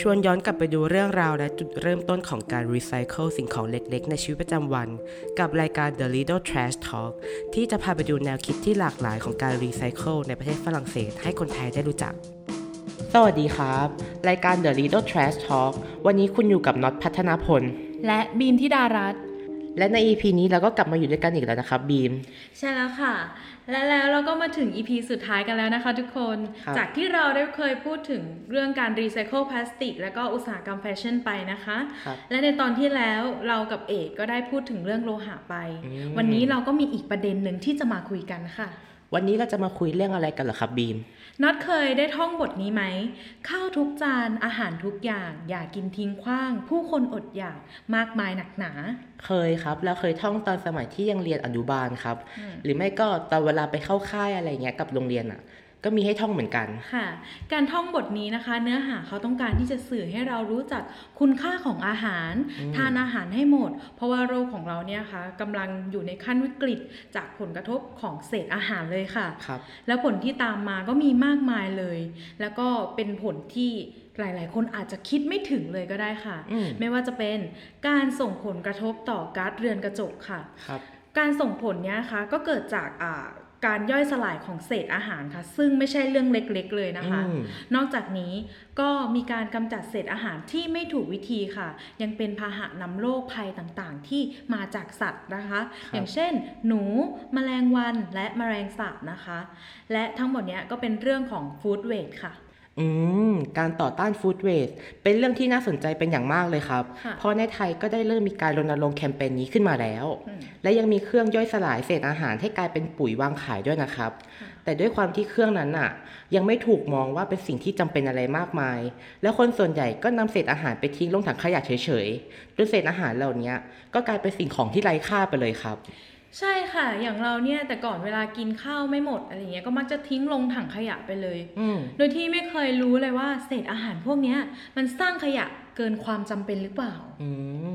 ชวนย้อนกลับไปดูเรื่องราวและจุดเริ่มต้นของการรีไซเคิลสิ่งของเล็กๆ ในชีวิตประจำวัน กับรายการ The Little Trash Talk ที่จะพาไปดูแนวคิดที่หลากหลายของการรีไซเคิลในประเทศฝรั่งเศสให้คนไทยได้รู้จัก สวัสดีครับ รายการ The Little Trash Talk วันนี้คุณอยู่กับน็อตพัฒนาพล และบีมทิดารัตน์ และใน EP นี้เราก็กลับมาอยู่ด้วยกันอีกแล้วนะครับบีม ใช่แล้วค่ะ และแล้วเราก็มาถึง EP สุดท้ายกันแล้วนะคะทุกคนครับจากที่เราได้เคยพูดถึงเรื่องการรีไซเคิลพลาสติก และก็อุตสาหกรรมแฟชั่นไปนะคะครับและในตอนที่แล้วเรากับเอกก็ได้พูดถึงเรื่องโลหะไปอืมวันนี้เราก็มีอีกประเด็นหนึ่งที่จะมาคุยกันค่ะ วันนี้เราจะมาคุยเรื่องอะไรกันเหรอครับบีมน็อตเคยได้ท่องบทนี้ไหม ข้าวทุกจานอาหารทุกอย่าง อย่ากินทิ้งขว้าง ผู้คนอดอยากมากมายหนักหนา เคยครับแล้วเคยท่องตอนสมัยที่ยังเรียนอนุบาลครับอืมหรือไม่ก็ตอนเวลาไปเข้าค่ายอะไรเงี้ยกับโรงเรียนอะ ก็มีให้ท่องเหมือนกันค่ะ การท่องบทนี้นะคะ เนื้อหาเขาต้องการที่จะสื่อให้เรารู้จักคุณค่าของอาหารอืมทานอาหารให้หมด เพราะว่าโรคของเราเนี่ยค่ะกำลังอยู่ในขั้นวิกฤต จากผลกระทบของเศษอาหารเลยค่ะครับแล้วผลที่ตามมาก็มีมากมายเลย แล้วก็เป็นผลที่หลาย ๆ คนอาจจะคิดไม่ถึงเลยก็ได้ค่ะอืมไม่ว่าจะเป็นการส่งผลกระทบต่อก๊าซเรือนกระจกค่ะครับการส่งผลเนี้ยนะคะก็เกิดจากอ่า การย่อยสลายของเศษอาหารค่ะ ซึ่งไม่ใช่เรื่องเล็กๆเลยนะคะอืมนอกจากนี้ก็มีการกำจัดเศษอาหารที่ไม่ถูกวิธีค่ะ ยังเป็นพาหะนำโรคภัยต่างๆ ที่มาจากสัตว์นะคะอย่างเช่น หนูแมลงวันและแมลงสาบนะคะ และทั้งหมดเนี้ยก็เป็นเรื่องของฟู้ดเว e ค่ะ อืม การต่อต้านฟู้ดเวสเป็นเรื่องที่น่าสนใจเป็นอย่างมากเลยครับ ค่ะเพราะในไทยก็ได้เริ่มมีการรณรงค์แคมเปญนี้ขึ้นมาแล้ว อืม และยังมีเครื่องย่อยสลายเศษอาหารให้กลายเป็นปุ๋ยวางขายด้วยนะครับค่ะแต่ด้วยความที่เครื่องนั้นน่ะ ยังไม่ถูกมองว่าเป็นสิ่งที่จำเป็นอะไรมากมาย แล้วคนส่วนใหญ่ก็นำเศษอาหารไปทิ้งลงถังขยะเฉยๆจนเศษอาหารเหล่านี้ก็กลายเป็นสิ่งของที่ไร้ค่าไปเลยครับ ใช่ค่ะ อย่างเราเนี่ยแต่ก่อนเวลากินข้าวไม่หมดอะไรเงี้ยก็มักจะทิ้งลงถังขยะไปเลย อืมโดยที่ไม่เคยรู้เลยว่าเศษอาหารพวกเนี้ยมันสร้างขยะเกินความจำเป็นหรือเปล่า อื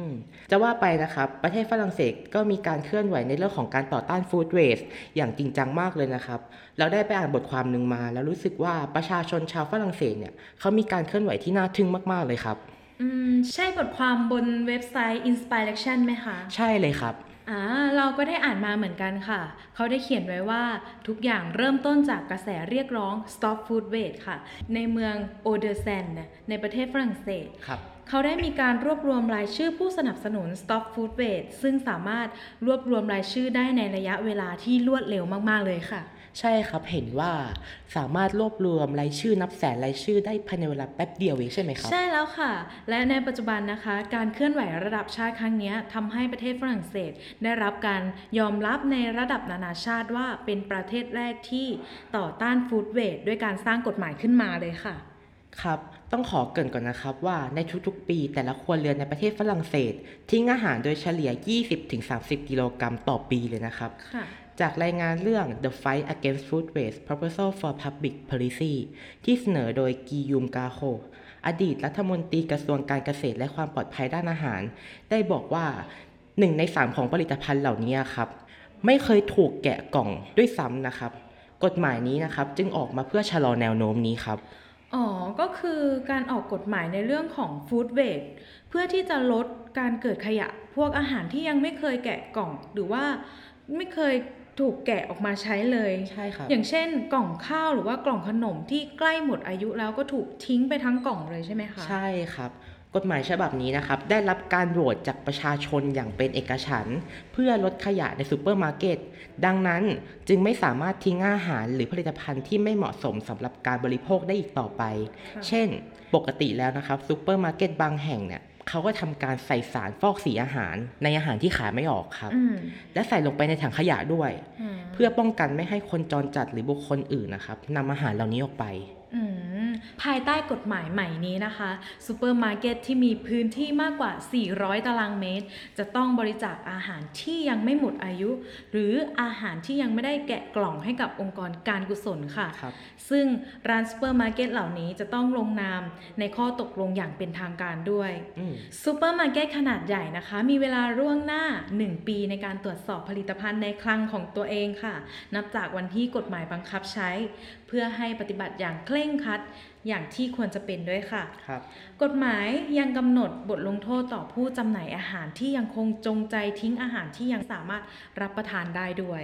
มจะว่าไปนะครับ ประเทศฝรั่งเศสก็มีการเคลื่อนไหวในเรื่องของการต่อต้านฟู้ดเวสอย่างจริงจังมากเลยนะครับ เราได้ไปอ่านบทความหนึ่งมา แล้วรู้สึกว่าประชาชนชาวฝรั่งเศสเนี่ยเขามีการเคลื่อนไหวที่น่าทึ่งมากๆเลยครับ อืม ใช่บทความบนเว็บไซต์ Inspiration ไหมคะ ใช่เลยครับ อ่าเราก็ได้อ่านมาเหมือนกันค่ะ เขาได้เขียนไว้ว่าทุกอย่างเริ่มต้นจากกระแสเรียกร้อง Stop Food Waste ค่ะ ในเมืองโอเดอร์เซนในประเทศฝรั่งเศสครับเขาได้มีการรวบรวมรายชื่อผู้สนับสนุน Stop Food Waste ซึ่งสามารถรวบรวมรายชื่อได้ในระยะเวลาที่รวดเร็วมาก ๆ เลยค่ะ ใช่ครับเห็นว่าสามารถรวบรวมรายชื่อนับแสนรายชื่อได้ภายในเวลาแป๊บเดียวเองใช่ไหมครับ ใช่แล้วค่ะ และในปัจจุบันนะคะ การเคลื่อนไหวระดับชาติครั้งนี้ยทำให้ประเทศฝรั่งเศส ได้รับการยอมรับในระดับนานาชาติว่าเป็นประเทศแรกที่ต่อต้านฟู้ดเวทด้วยการสร้างกฎหมายขึ้นมาเลยค่ะ ครับ ต้องขอเกรินก่อนนะครับว่าในทุกๆ ปีแต่ละครัวเรือนในประเทศฝรั่งเศส ทิ้งอาหารโดยเฉลี่ย 20-30 กิโลกรัมต่อปีเลยนะครับค่ะจากรายงานเรื่อง The Fight Against Food Waste Proposal for Public Policy ที่เสนอโดยกียุมกาโคอดีตรัฐมนตรีกระทรวงการเกษตรและความปลอดภัยด้านอาหาร ได้บอกว่าหนึ่งในสามของผลิตภัณฑ์เหล่านี้ครับไม่เคยถูกแกะกล่องด้วยซ้ำนะครับ กฎหมายนี้นะครับจึงออกมาเพื่อชะลอแนวโน้มนี้ครับ อ๋อ ก็คือการออกกฎหมายในเรื่องของฟู้ดเว e เพื่อที่จะลดการเกิดขยะ พวกอาหารที่ยังไม่เคยแกะกล่อง หรือว่าไม่เคยถูกแกะออกมาใช้เลย ใช่ครับ อย่างเช่น กล่องข้าวหรือว่ากล่องขนมที่ใกล้หมดอายุแล้วก็ถูกทิ้งไปทั้งกล่องเลยใช่ไหมคะ ใช่ครับ กฎหมายฉบับนี้นะครับได้รับการโหวตจากประชาชนอย่างเป็นเอกฉันท์เพื่อลดขยะในซูเปอร์มาร์เก็ตดังนั้นจึงไม่สามารถทิ้งอาหารหรือผลิตภัณฑ์ที่ไม่เหมาะสมสำหรับการบริโภคได้อีกต่อไปค่ะเช่น ปกติแล้วนะครับซูเปอร์มาร์เก็ตบางแห่งเนี่ยเขาก็ทำการใส่สารฟอกสีอาหารในอาหารที่ขายไม่ออกครับอืมและใส่ลงไปในถังขยะด้วยอืมเพื่อป้องกันไม่ให้คนจรจัดหรือบุคคลอื่นนะครับนำอาหารเหล่านี้ออกไปอืม ภายใต้กฎหมายใหม่นี้นะคะซูเปอร์มาร์เก็ตที่มีพื้นที่มากกว่า 400 ตารางเมตร จะต้องบริจาคอาหารที่ยังไม่หมดอายุ หรืออาหารที่ยังไม่ได้แกะกล่องให้กับองค์กรการกุศลค่ะครับซึ่งร้านซูเปอร์มาร์เก็ตเหล่านี้จะต้องลงนามในข้อตกลงอย่างเป็นทางการด้วยอืมซูเปอร์มาร์เก็ตขนาดใหญ่นะคะ มีเวลาร่วงหน้า 1 ปีในการตรวจสอบผลิตภัณฑ์ในคลังของตัวเองค่ะ นับจากวันที่กฎหมายบังคับใช้ เพื่อให้ปฏิบัติอย่างเคร่งร่งครัดอย่างที่ควรจะเป็นด้วยค่ะครับ กฎหมายยังกำหนดบทลงโทษต่อผู้จำหน่ายอาหารที่ยังคงจงใจทิ้งอาหารที่ยังสามารถรับประทานได้ด้วย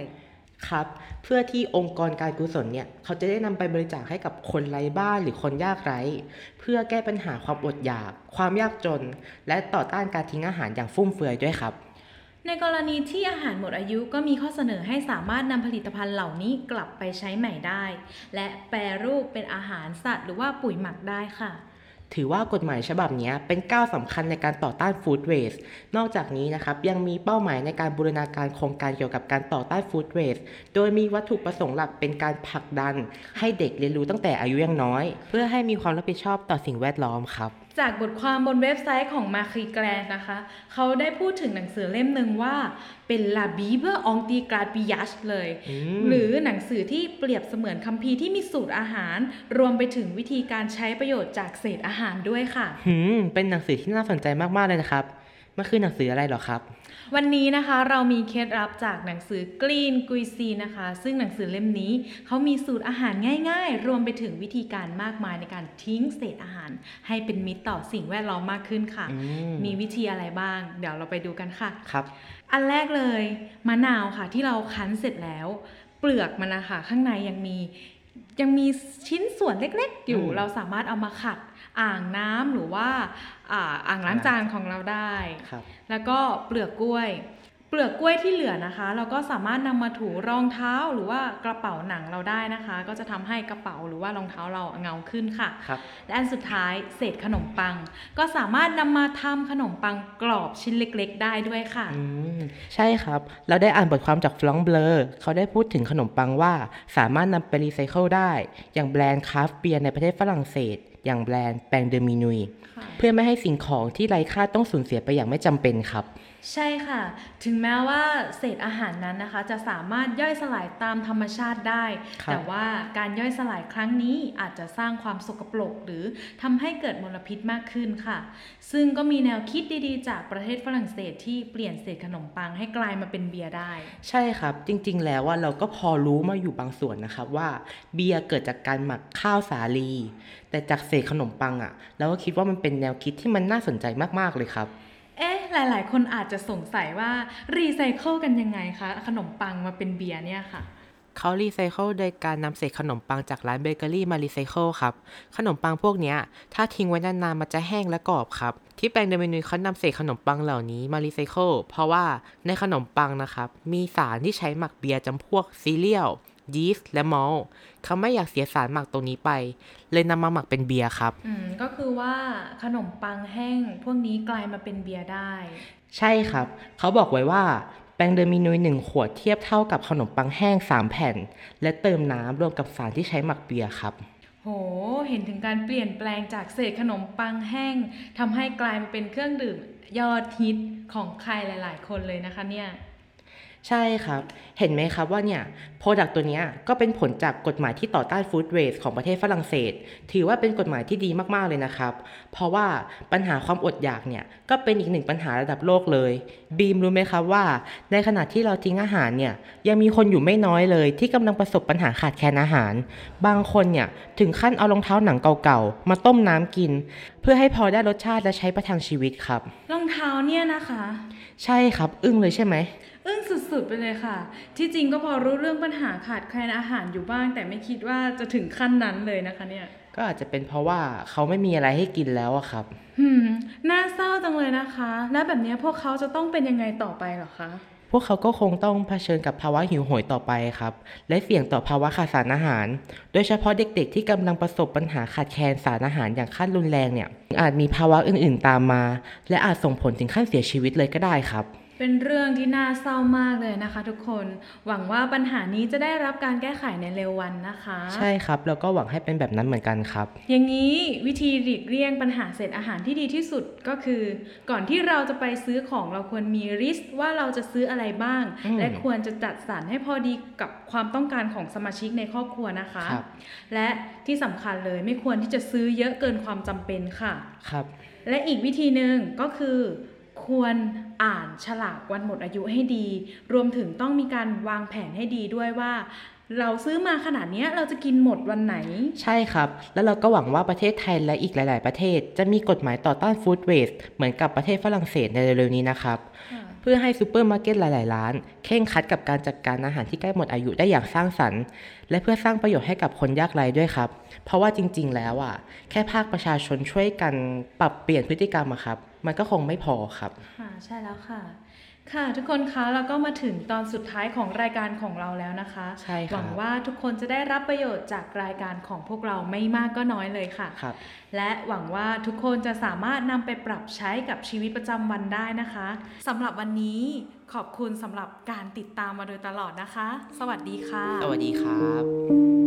ครับเพื่อที่องค์กรการกุศลเนี่ยเขาจะได้นำไปบริจาคให้กับคนไร้บ้านหรือคนยากไร้ เพื่อแก้ปัญหาความอดอยาก ความยากจน และต่อต้านการทิ้งอาหารอย่างฟุ่มเฟือยด้วยครับ ในกรณีที่อาหารหมดอายุก็มีข้อเสนอให้สามารถนำผลิตภัณฑ์เหล่านี้กลับไปใช้ใหม่ได้ และแปรรูปเป็นอาหารสัตว์ หรือว่าปุ๋ยหมักได้ค่ะ ถือว่ากฎหมายฉบับนี้เป็นก้าวสำคัญในการต่อต้านฟู้ดเวสนอกจากนี้นะครับยังมีเป้าหมายในการบูรณาการโครงการเกี่ยวกับการต่อต้านฟู้ดเวสโดยมีวัตถุประสงค์หลักเป็นการผลักดัน ให้เด็กเรียนรู้ตั้งแต่อายุยังน้อย เพื่อให้มีความรับผิดชอบต่อสิ่งแวดล้อมครับ จากบทความบนเว็บไซต์ของมาค r ีแกรนนะคะ เขาได้พูดถึงหนังสือเล่มหนึ่งว่า เป็น La Bible anti g r a p i a g e เลยอืมหรือหนังสือที่เปรียบเสมือนคัมภีร์ที่มีสูตรอาหาร รวมไปถึงวิธีการใช้ประโยชน์จากเศษอาหารด้วยค่ะ หืม เป็นหนังสือที่น่าสนใจมากๆเลยนะครับ มันคือหนังสืออะไรเหรอครับ วันนี้นะคะเรามีเคล็ดลับจากหนังสือ Green g u i z i n e นะคะ ซึ่งหนังสือเล่มนี้เขามีสูตรอาหารง่ายๆ รวมไปถึงวิธีการมากมายในการทิ้งเศษอาหาร ให้เป็นมิตรต่อสิ่งแวดล้อมมากขึ้นค่ะ อืม มีวิธีอะไรบ้าง เดี๋ยวเราไปดูกันค่ะ ครับ อันแรกเลยมะนาวค่ะที่เราคั้นเสร็จแล้ว เปลือกมันนะคะข้างในยังมี ยังมีชิ้นส่วนเล็กๆ อยู่ เราสามารถเอามาขัดอ่างน้ำหรือว่าอ่างล้างจานของเราได้ครับแล้วก็เปลือกกล้วย ลือกกล้วยที่เหลือนะคะ เราก็สามารถนำมาถูรองเท้าหรือว่ากระเป๋าหนังเราได้นะคะ ก็จะทำให้กระเป๋าหรือว่ารองเท้าเราเงาขึ้นค่ะครับและอันสุดท้ายเศษขนมปัง ก็สามารถนำมาทำขนมปังกรอบชิ้นเล็ก ๆ ได้ด้วยค่ะอืมใช่ครับ เราได้อ่านบทความจากฟลองเบลอเขาได้พูดถึงขนมปังว่า สามารถนำไปรีไซเคิลได้ อย่างแบรนด์คราฟเบียร์ในประเทศฝรั่งเศสอย่างแบรนด์แปงเดอมินุยค่ะเพื่อไม่ให้สิ่งของที่ไร้ค่าต้องสูญเสียไปอย่างไม่จำเป็นครับ ใช่ค่ะ ถึงแม้ว่าเศษอาหารนั้นนะคะ จะสามารถย่อยสลายตามธรรมชาติได้ ครับ แต่ว่าการย่อยสลายครั้งนี้อาจจะสร้างความสกปรกหรือทำให้เกิดมลพิษมากขึ้นค่ะ ซึ่งก็มีแนวคิดดีๆ จากประเทศฝรั่งเศสที่เปลี่ยนเศษขนมปังให้กลายมาเป็นเบียร์ได้ ใช่ครับ จริงๆ แล้วว่าเราก็พอรู้มาอยู่บางส่วนนะครับว่าเบียร์เกิดจากการหมักข้าวสาลี แต่จากเศษขนมปังอะ่ะเราก็คิดว่ามันเป็นแนวคิดที่มันน่าสนใจมากๆเลยครับเอ๊ะ หลาย ๆ คนอาจจะสงสัยว่ารีไซเคิลกันยังไงคะ ขนมปังมาเป็นเบียร์เนี่ยค่ะเขารีไซเคิลโดยการนำเศษขนมปังจากร้านเบเกอรี่มารีไซเคิลครับ ขนมปังพวกนี้ถ้าทิ้งไว้นานๆ มันจะแห้งและกรอบครับ ที่ Pain de Minuit เขานำเศษขนมปังเหล่านี้มารีไซเคิลเพราะว่าในขนมปังนะครับ มีสารที่ใช้หมักเบียร์จำพวกซีเรียล ยีสต์และมอลต์เขาไม่อยากเสียสารหมักตรงนี้ไป เลยนำมาหมักเป็นเบียร์ครับ อืม ก็คือว่าขนมปังแห้งพวกนี้กลายมาเป็นเบียร์ได้ ใช่ครับ เขาบอกไว้ว่า Pain de Minuit หนึ่งขวดเทียบเท่ากับขนมปังแห้ง 3 แผ่น และเติมน้ำรวมกับสารที่ใช้หมักเบียร์ครับ โห เห็นถึงการเปลี่ยนแปลงจากเศษขนมปังแห้งทำให้กลายมาเป็นเครื่องดื่มยอดฮิตของใครหลาย ๆ คนเลยนะคะเนี่ย ใช่ครับ เห็นไหมครับว่าเนี่ยโปรดักต์ตัวเนี้ยก็เป็นผลจากกฎหมายที่ต่อต้านฟู้ดเวสของประเทศฝรั่งเศส ถือว่าเป็นกฎหมายที่ดีมากๆเลยนะครับ เพราะว่าปัญหาความอดอยากเนี่ยก็เป็นอีกหนึ่งปัญหาระดับโลกเลย บีมรู้ไหมครับว่า ในขณะที่เราทิ้งอาหารเนี่ยยังมีคนอยู่ไม่น้อยเลย ที่กำลังประสบปัญหาขาดแคลนอาหาร บางคนเนี่ยถึงขั้นเอารองเท้าหนังเก่าๆมาต้มน้ำกิน เพื่อให้พอได้รสชาติและใช้ประทังชีวิตครับรองเท้าเนี่ยนะคะ ใช่ครับอึ้งเลยใช่ไหม อึ้งสุดๆไปเลยค่ะ ที่จริงก็พอรู้เรื่องปัญหาขาดแคลนอาหารอยู่บ้าง แต่ไม่คิดว่าจะถึงขั้นนั้นเลยนะคะเนี่ยก็อาจจะเป็นเพราะว่าเขาไม่มีอะไรให้กินแล้วอะครับหืมน่าเศร้าจังเลยนะคะ แล้วแบบเนี้ยพวกเขาจะต้องเป็นยังไงต่อไปเหรอคะ พวกเขาก็คงต้องเผชิญกับภาวะหิวโหยต่อไปครับ และเสี่ยงต่อภาวะขาดสารอาหาร โดยเฉพาะเด็กๆ ที่กำลังประสบปัญหาขาดแคลนสารอาหารอย่างขั้นรุนแรงเนี่ย อาจมีภาวะอื่นๆตามมา และอาจส่งผลถึงขั้นเสียชีวิตเลยก็ได้ครับ เป็นเรื่องที่น่าเศร้ามากเลยนะคะ ทุกคนหวังว่าปัญหานี้จะได้รับการแก้ไขในเร็ววันนะคะ ใช่ครับ แล้วก็หวังให้เป็นแบบนั้นเหมือนกันครับ อย่างนี้วิธีหลีกเลี่ยงปัญหาเศษอาหารที่ดีที่สุดก็คือ ก่อนที่เราจะไปซื้อของเราควรมีริสว่าเราจะซื้ออะไรบ้างอืมและควรจะจัดสรรให้พอดีกับความต้องการของสมาชิกในครอบครัวนะคะครับและที่สำคัญเลยไม่ควรที่จะซื้อเยอะเกินความจำเป็นค่ะครับและอีกวิธีหนึ่งก็คือ ควรอ่านฉลากวันหมดอายุให้ดี รวมถึงต้องมีการวางแผนให้ดีด้วยว่า เราซื้อมาขนาดเนี้ยเราจะกินหมดวันไหน ใช่ครับ แล้วเราก็หวังว่าประเทศไทยและอีกหลาย ๆ ประเทศ จะมีกฎหมายต่อต้าน food waste เหมือนกับประเทศฝรั่งเศสในเร็วๆนี้นะครับ เพื่อให้ซูเปอร์มาร์เก็ตหลาย ๆ ร้าน เคร่งครัดกับการจัดการอาหารที่ใกล้หมดอายุได้อย่างสร้างสรรค์ และเพื่อสร้างประโยชน์ให้กับคนยากไร้ด้วยครับ เพราะว่าจริง ๆ แล้วอะแค่ภาคประชาชนช่วยกันปรับเปลี่ยนพฤติกรรมอะครับ มันก็คงไม่พอครับ ค่ะใช่แล้วค่ะ ค่ะทุกคนคะแล้วก็มาถึงตอนสุดท้ายของรายการของเราแล้วนะคะใช่ครับหวังว่าทุกคนจะได้รับประโยชน์จากรายการของพวกเราไม่มากก็น้อยเลยค่ะครับและหวังว่าทุกคนจะสามารถนำไปปรับใช้กับชีวิตประจำวันได้นะคะสำหรับวันนี้ขอบคุณสำหรับการติดตามมาโดยตลอดนะคะ สวัสดีค่ะ สวัสดีครับ